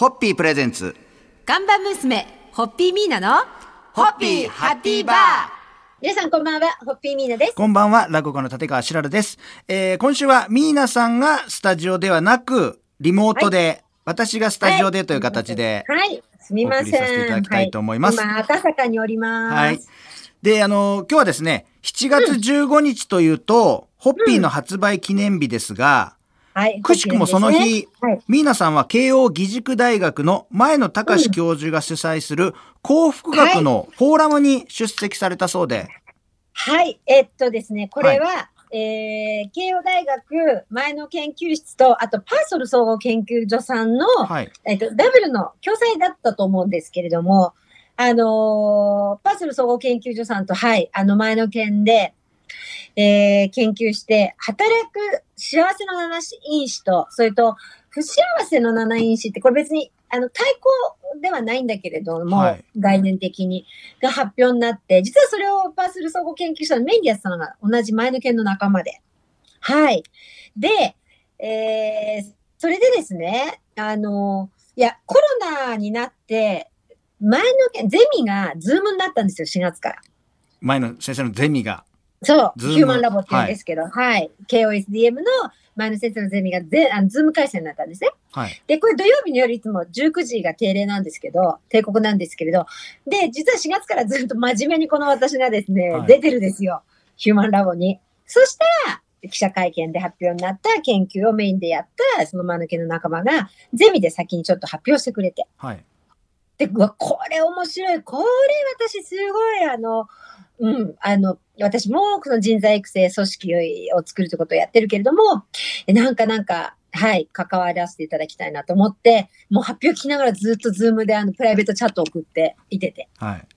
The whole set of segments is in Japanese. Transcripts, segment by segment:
ホッピープレゼンツ。ガンバ娘、ホッピーミーナの、ホッピーハッピーバー。皆さんこんばんは、ホッピーミーナです。こんばんは、落語家の立川しらるです。えー、今週はミーナさんがスタジオではなく、リモートで、私がスタジオでという形で、はい、すみません。させていただきたいと思いますは今、赤坂におります。はい。で、あの、今日はですね、7月15日というと、ホッピーの発売記念日ですが、はい。くしくもその日、はい。ミーナさんは慶応義塾大学の前野隆司教授が主催する幸福学のフォーラムに出席されたそうで、はい、えっとですね、これは、えー、慶応大学前野研究室と、あとパーソル総合研究所さんの、はい。えっと、ダブルの共催だったと思うんですけれども、あのーパーソル総合研究所さんと、はい、あの前野研で、えー研究して、働く幸せの七因子と、それと、不幸せの七因子って、これ別に、あの、対抗ではないんだけれども、はい概念的に、が発表になって、実はそれをパーソル総合研究所のメインでやってたのが同じ前野研の仲間で。はい。で、えーそれでですね、あの、いや、コロナになって、前野研、ゼミがズームになったんですよ、4月から。前野先生のゼミが。そう、ヒューマンラボって言うんですけど、はい。KOSDM の前の先生のゼミがぜあのズーム回線になったんですね。はい。で、これ土曜日の夜いつも19時が定例なんですけど、定刻なんですけれど、で、実は4月からずっと真面目にこの私がですね、はい出てるんですよ。ヒューマンラボに。そしたら、記者会見で発表になった研究をメインでやった、その前野研の仲間が、ゼミで先にちょっと発表してくれて。はい。で、これ面白い。これ私すごい、あの、うん、あの、私もこの人材育成組織を作るということをやってるけれども、えなんかなんか、はい、関わらせていただきたいなと思って、もう発表聞きながらずっとズームであのプライベートチャットを送っていてて。はい。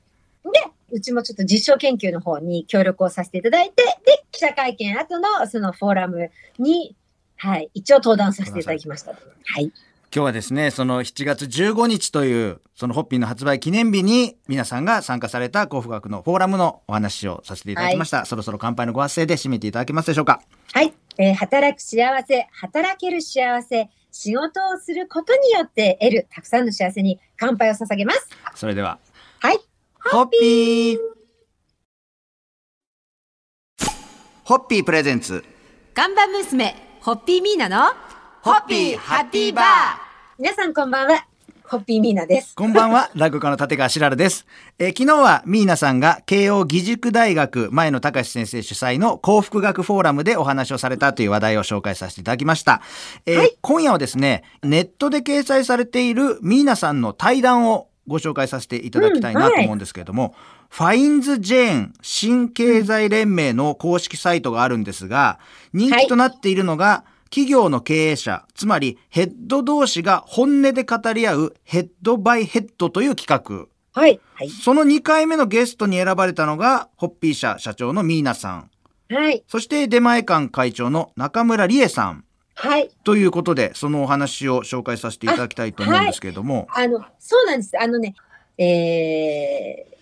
うちもちょっと実証研究の方に協力をさせていただいて、で、記者会見後のそのフォーラムに、はい、一応登壇させていただきました。はい。今日はですね、その7月15日という、そのホッピーの発売記念日に、皆さんが参加された幸福学のフォーラムのお話をさせていただきました。そろそろ乾杯のご発声で締めていただけますでしょうか？はい、えー働く幸せ、働ける幸せ、仕事をすることによって得るたくさんの幸せに乾杯を捧げます。それでは、はい。ホッピーホッピープレゼンツ、ガンバ娘、ホッピーミーナの、ホッピーハッピーバー皆さんこんばんは。ホッピーミーナです。こんばんは、落語家の立川しらるです。えー昨日はミーナさんが慶応義塾大学前野隆先生主催の幸福学フォーラムでお話をされたという話題を紹介させていただきました。えー今夜はですね、ネットで掲載されているミーナさんの対談をご紹介させていただきたいなと思うんですけれども、ファインズ・ジェーン新経済連盟の公式サイトがあるんですが、人気となっているのが、企業の経営者、つまりヘッド同士が本音で語り合うヘッドバイヘッドという企画。はい。はい。その2回目のゲストに選ばれたのが、ホッピー社社長のミーナさん。はい。そして出前館会長の中村理恵さん。はい。ということで、そのお話を紹介させていただきたいと思うんですけれども。あの、そうなんです。あのね、えー、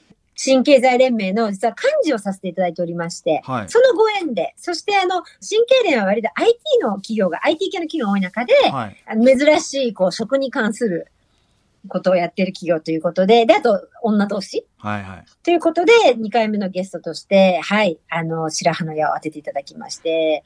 新経済連盟の実は幹事をさせていただいておりまして、はいそのご縁で、そしてあの、新経連は割と IT の企業が、IT 系の企業が多い中で、はい。あの珍しい、こう、食に関することをやってる企業ということで、で、あと、女同士はいはい。ということで、2回目のゲストとして、はい、あの、白羽の矢を当てていただきまして、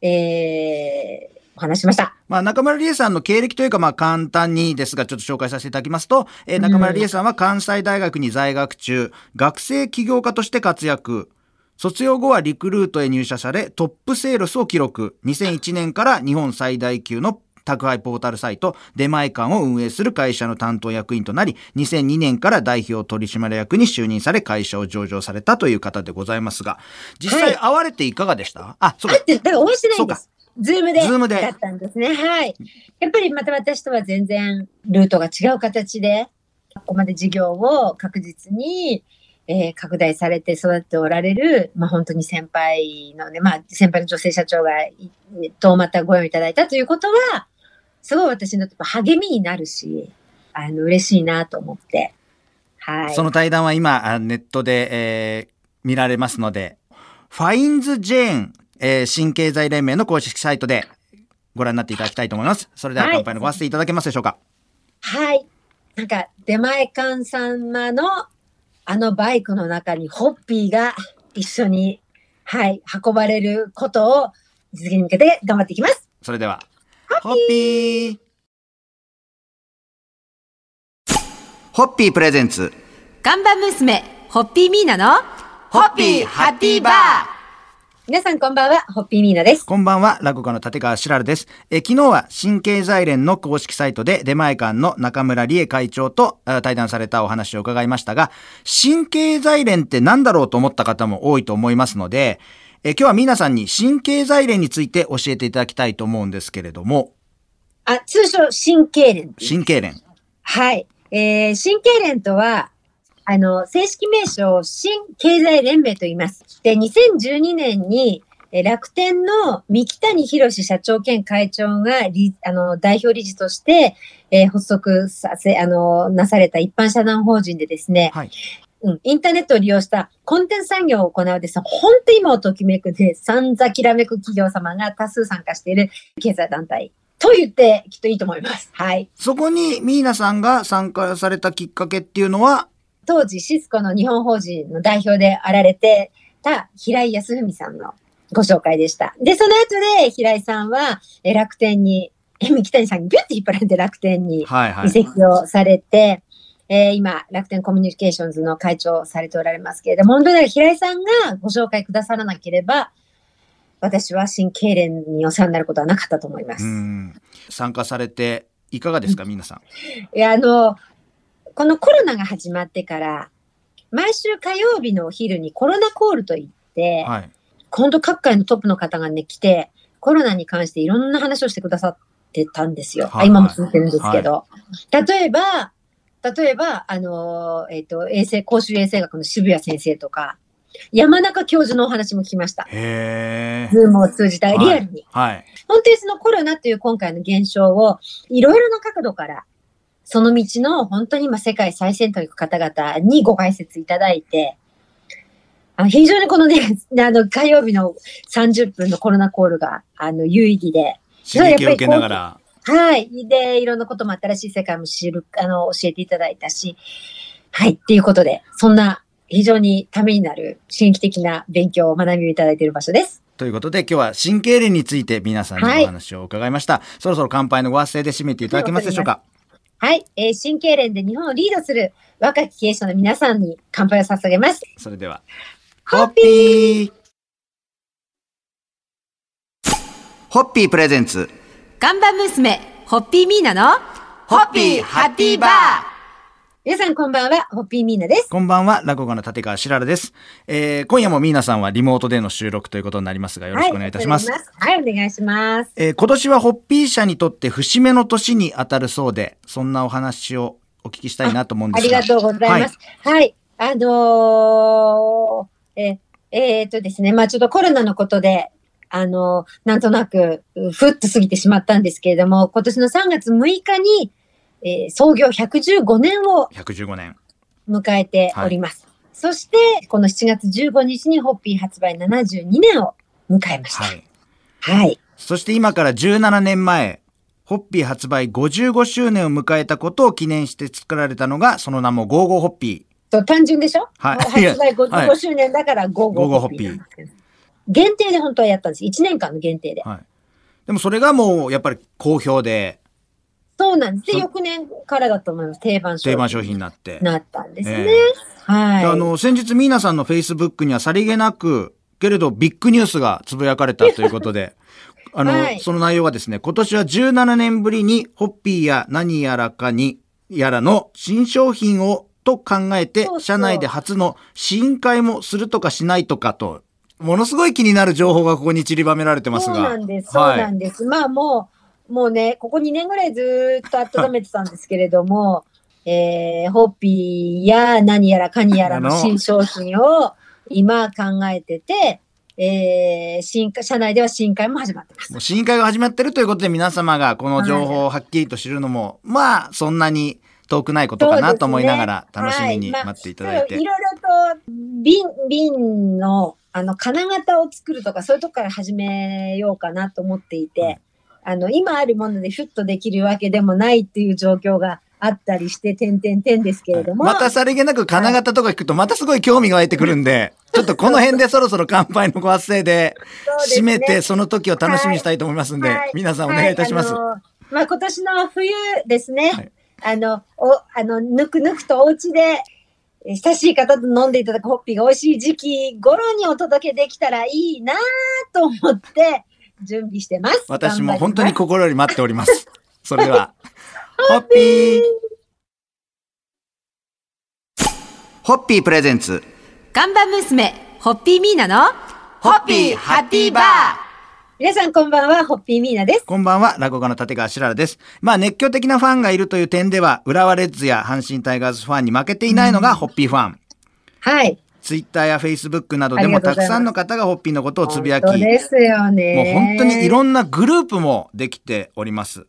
えー、お話ししました。まあ、中村理恵さんの経歴というか、まあ、簡単にですが、ちょっと紹介させていただきますと、えー中村理恵さんは関西大学に在学中、学生起業家として活躍。卒業後はリクルートへ入社され、トップセールスを記録。2001年から日本最大級の宅配ポータルサイト、出前館を運営する会社の担当役員となり、2002年から代表取締役に就任され、会社を上場されたという方でございますが、実際会われていかがでした、あ、そうかあっ。て、だからしてないんです。ズームで。ズームでだったんですね。はい。やっぱりまた私とは全然ルートが違う形で、ここまで事業を確実に、えー拡大されて育っておられる、まあ本当に先輩のね、まあ先輩の女性社長がい、とまたご縁をいただいたということは、すごい私にとって励みになるし、あの、嬉しいなと思って。はい。その対談は今、あネットで、えー見られますので、ファインズ・ジェーン、えー新経済連盟の公式サイトでご覧になっていただきたいと思います。それでははい乾杯のご発声いただけますでしょうか？はい。なんか、出前館様のあのバイクの中にホッピーが一緒に、はい、運ばれることを実現に向けて頑張っていきます。それでは、ホッピーホッピープレゼンツ、ガンバ娘、ホッピーミーナの、ホッピーハッピーバー皆さんこんばんは、ホッピーミーナです。こんばんは、落語家の立川しらるです。え昨日は神経財連の公式サイトで出前館の中村理恵会長とあ対談されたお話を伺いましたが、神経財連って何だろうと思った方も多いと思いますので、え今日は皆さんに神経財連について教えていただきたいと思うんですけれども、あ、通称神経連神経連。はい。えー、神経連とは、あの、正式名称を新経済連盟と言います。で、2012年に、えー楽天の三木谷博社長兼会長が理あの代表理事として、えー発足させ、あの、なされた一般社団法人でですね、はい。うん、インターネットを利用したコンテンツ産業を行うですね、本当に今をときめくね、散々きらめく企業様が多数参加している経済団体と言ってきっといいと思います。はい。そこにミーナさんが参加されたきっかけっていうのは、当時シスコの日本法人の代表であられてた平井康文さんのご紹介でした。で、その後で平井さんはえ楽天に、え三木谷さんにビュッて引っ張られて楽天にはいはい。移籍をされて、えー今、楽天コミュニケーションズの会長をされておられますけれども、本当に平井さんがご紹介くださらなければ、私は新経連にお世話になることはなかったと思います。うん。参加されていかがですか、皆さん。いや、あの、このコロナが始まってから、毎週火曜日のお昼にコロナコールといって、はい。今度各界のトップの方がね、来て、コロナに関していろんな話をしてくださってたんですよ。はいはい今も続いてるんですけど。例えば、例えば、あの、えっ、と、衛生、公衆衛生学の渋谷先生とか、山中教授のお話も聞きました。へー。ズームを通じたリアルに。はい。本当にそのコロナという今回の現象をいろいろな角度から、その道の本当に今世界最先端に行く方々にご解説いただいて、あ非常にこのね、あの火曜日の30分のコロナコールがあの有意義で、刺激を受けながら。はい。で、いろんなことも新しい世界も知る、あの、教えていただいたし、はい。っていうことで、そんな非常にためになる刺激的な勉強を学びをいただいている場所です。ということで今日は神経連について皆さんにはいお話を伺いました。そろそろ乾杯のご発声で締めていただけますでしょうか？はい。えー、神経連で日本をリードする若き経営者の皆さんに乾杯を捧げます。それでは。ホッピーホッピープレゼンツ。ガンバ娘、ホッピーミーナの、ホッピーハッピーバー皆さんこんばんは、ホッピーミーナです。こんばんは、落語家の立川しららです。えー、今夜もミーナさんはリモートでの収録ということになりますが、よろしくお願いいたします。はい、はいお願いします。えー今年はホッピー社にとって節目の年に当たるそうで、そんなお話をお聞きしたいなと思うんですが。ありがとうございます。はい。あのー、え、えーっとですね、まあちょっとコロナのことで、あのーなんとなく、うふっと過ぎてしまったんですけれども、今年の3月6日に、えー創業115年を115年。迎えております。そして、この7月15日にホッピー発売72年を迎えました。はい。はい。そして今から17年前、ホッピー発売55周年を迎えたことを記念して作られたのが、その名もゴーゴーホッピと単純でしょ？はい発売はい55周年だからゴーゴーホッピーホッピー。限定で本当はやったんです。1年間の限定でー。。はい。でもそれがもうやっぱり好評でそうなんです。で、そ翌年からだと思います。定番商品。定番商品になって。なったんですね。えはい。であの、先日ミーナさんのフェイスブックにはさりげなく、けれどビッグニュースがつぶやかれた ということで、あの、はいその内容はですね、今年は17年ぶりにホッピーや何やらかに、やらの新商品をと考えて社内で初の試飲会もするとかしないとかと、ものすごい気になる情報がここに散りばめられてますが。そうなんです。そうなんです。まあもう、もうね、ここ2年ぐらいずっと温めてたんですけれども、えー、ホッピーや何やらかにやらの新商品を今考えてて、えー、新社内では新会も始まってます。もう試飲会が始まってるということで皆様がこの情報をはっきりと知るのも、まあそんなに遠くないことかなと思いながら楽しみに待っていただいて。はいまあいろいろと瓶、瓶の、あの、金型を作るとか、そういうとこから始めようかなと思っていて、あの、今あるものでフッとできるわけでもないっていう状況があったりして、点々点ですけれども。またさりげなく金型とか聞くと、またすごい興味が湧いてくるんで、ちょっとこの辺でそろそろ乾杯のご発声で、締めて、その時を楽しみにしたいと思いますんで、はい。皆さんお願いいたします。まあ、今年の冬ですね、はい。あの、お、あの、ぬくぬくとお家で、え親しい方と飲んでいただくホッピーが美味しい時期頃にお届けできたらいいなと思って準備してます。私も本当に心より待っております。それでは、ホッピーホッピープレゼンツ、看板娘、ホッピーミーナの、ホッピーハッピーバー皆さんこんばんは、ホッピーミーナです。こんばんは、落語家の立川しららです。まあ、熱狂的なファンがいるという点では、浦和レッズや阪神タイガースファンに負けていないのがホッピーファン。はい。ツイッターやフェイスブックなどでもたくさんの方がホッピーのことをつぶやき、ですよね。もう本当にいろんなグループもできております。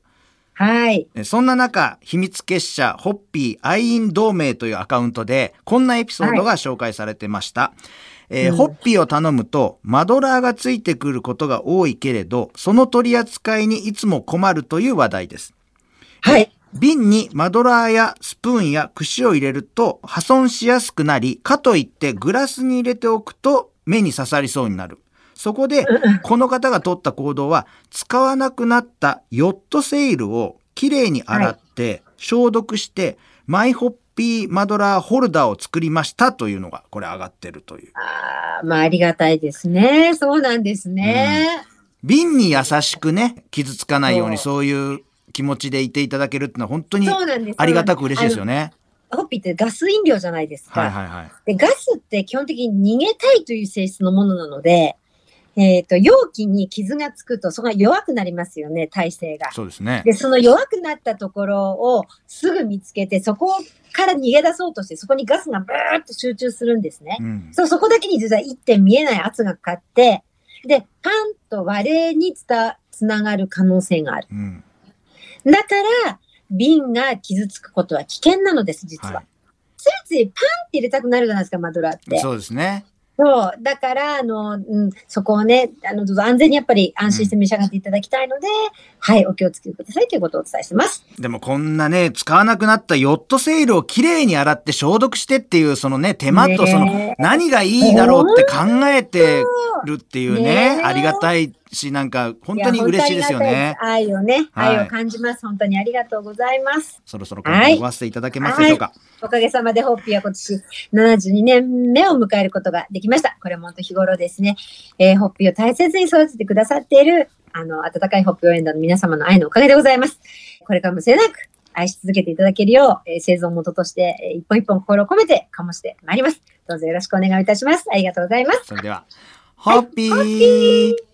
はい。えそんな中、秘密結社ホッピー愛飲同盟というアカウントで、こんなエピソードが紹介されてました。えーうんホッピーを頼むと、マドラーがついてくることが多いけれど、その取り扱いにいつも困るという話題です。はい。瓶にマドラーやスプーンや串を入れると破損しやすくなり、かといってグラスに入れておくと目に刺さりそうになる。そこで、この方が取った行動は、使わなくなったヨットセイルをきれいに洗って、消毒して、マイホッピーマドラーホルダーを作りましたというのが、これ上がってるという。あーまあ、ありがたいですね。そうなんですね。瓶に優しくね、傷つかないようにそそういう気持ちでいていただけるってのは本当に。ありがたく嬉しいですよね。ね。ホッピーってガス飲料じゃないですか。はいはいはい。で、ガスって基本的に逃げたいという性質のものなので、えっ、と、容器に傷がつくと、そこが弱くなりますよね、体勢が。そうですね。で、その弱くなったところをすぐ見つけて、そこから逃げ出そうとして、そこにガスがブーッと集中するんですね。うん。そう、そこだけに実は一点見えない圧がかかって、で、パンと割れにつた、つながる可能性がある。うん。だから、瓶が傷つくことは危険なのです、実は。はいついついパンって入れたくなるじゃないですか、マドラーって。そうですね。そう。だから、あの、うん、そこをね、あの、どうぞ安全にやっぱり安心して召し上がっていただきたいので、はい、お気をつけくださいということをお伝えしてます。でもこんなね、使わなくなったヨットセールをきれいに洗って消毒してっていう、そのね、手間とそのね、何がいいだろうって考えてるっていうね、ねえありがたいし、なんか本当に嬉しいですよね。愛をね、はい愛を感じます。本当にありがとうございます。そろそろ今回終わせていただけますでしょうか。おかげさまでホッピーは今年72年目を迎えることができました。これも本当日頃ですね、えーホッピーを大切に育ててくださっている、あの、温かいホッピー応援団の皆様の愛のおかげでございます。これからも末なく愛し続けていただけるよう、えー製造元として、えー一本一本心を込めて醸してまいります。どうぞよろしくお願いいたします。ありがとうございます。それでは、ホッピー